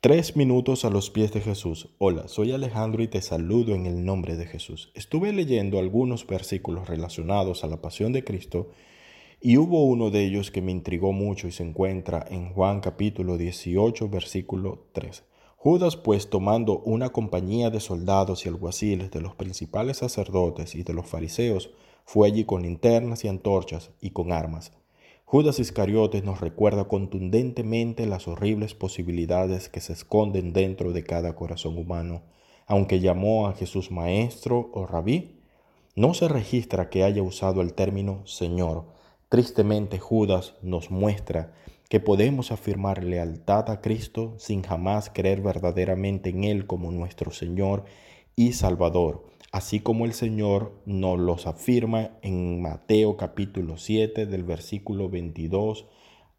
Tres minutos a los pies de Jesús. Hola, soy Alejandro y te saludo en el nombre de Jesús. Estuve leyendo algunos versículos relacionados a la pasión de Cristo y hubo uno de ellos que me intrigó mucho y se encuentra en Juan capítulo 18 versículo 3. Judas pues tomando una compañía de soldados y alguaciles de los principales sacerdotes y de los fariseos, fue allí con linternas y antorchas y con armas. Judas Iscariotes nos recuerda contundentemente las horribles posibilidades que se esconden dentro de cada corazón humano. Aunque llamó a Jesús maestro o rabí, no se registra que haya usado el término Señor. Tristemente Judas nos muestra que podemos afirmar lealtad a Cristo sin jamás creer verdaderamente en Él como nuestro Señor y Salvador así como el Señor nos los afirma en Mateo capítulo 7 del versículo 22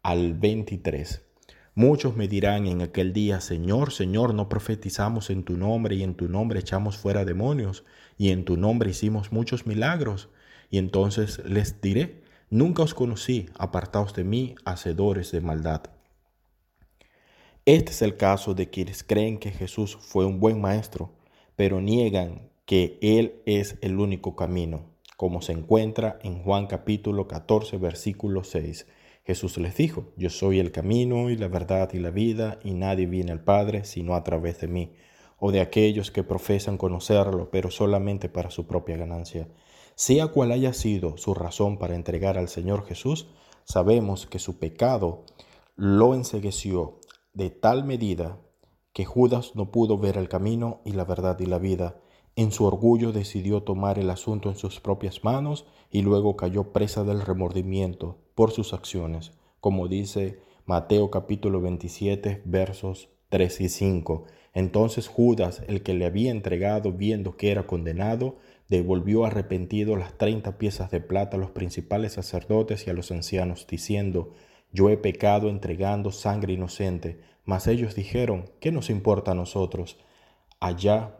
al 23. Muchos me dirán en aquel día, Señor, Señor, no profetizamos en tu nombre y en tu nombre echamos fuera demonios y en tu nombre hicimos muchos milagros. Y entonces les diré, nunca os conocí, apartaos de mí, hacedores de maldad. Este es el caso de quienes creen que Jesús fue un buen maestro, pero niegan que Él es el único camino, como se encuentra en Juan capítulo 14, versículo 6. Jesús les dijo, yo soy el camino y la verdad y la vida, y nadie viene al Padre sino a través de mí, o de aquellos que profesan conocerlo, pero solamente para su propia ganancia. Sea cual haya sido su razón para entregar al Señor Jesús, sabemos que su pecado lo ensegueció de tal medida que Judas no pudo ver el camino y la verdad y la vida, en su orgullo decidió tomar el asunto en sus propias manos y luego cayó presa del remordimiento por sus acciones, como dice Mateo capítulo 27 versos 3 y 5. Entonces Judas, el que le había entregado viendo que era condenado, devolvió arrepentido las treinta piezas de plata a los principales sacerdotes y a los ancianos, diciendo, Yo he pecado entregando sangre inocente. Mas ellos dijeron, ¿qué nos importa a nosotros? Allá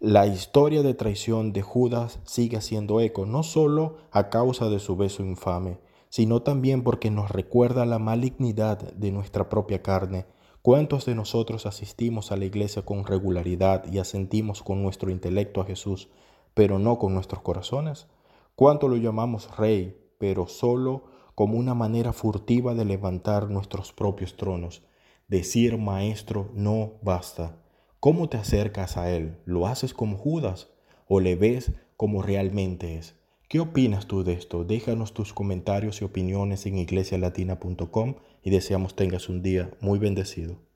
La historia de traición de Judas sigue haciendo eco, no solo a causa de su beso infame, sino también porque nos recuerda la malignidad de nuestra propia carne. ¿Cuántos de nosotros asistimos a la iglesia con regularidad y asentimos con nuestro intelecto a Jesús, pero no con nuestros corazones? ¿Cuánto lo llamamos rey, pero solo como una manera furtiva de levantar nuestros propios tronos? Decir maestro no basta. ¿Cómo te acercas a Él? ¿Lo haces como Judas o le ves como realmente es? ¿Qué opinas tú de esto? Déjanos tus comentarios y opiniones en iglesialatina.com y deseamos tengas un día muy bendecido.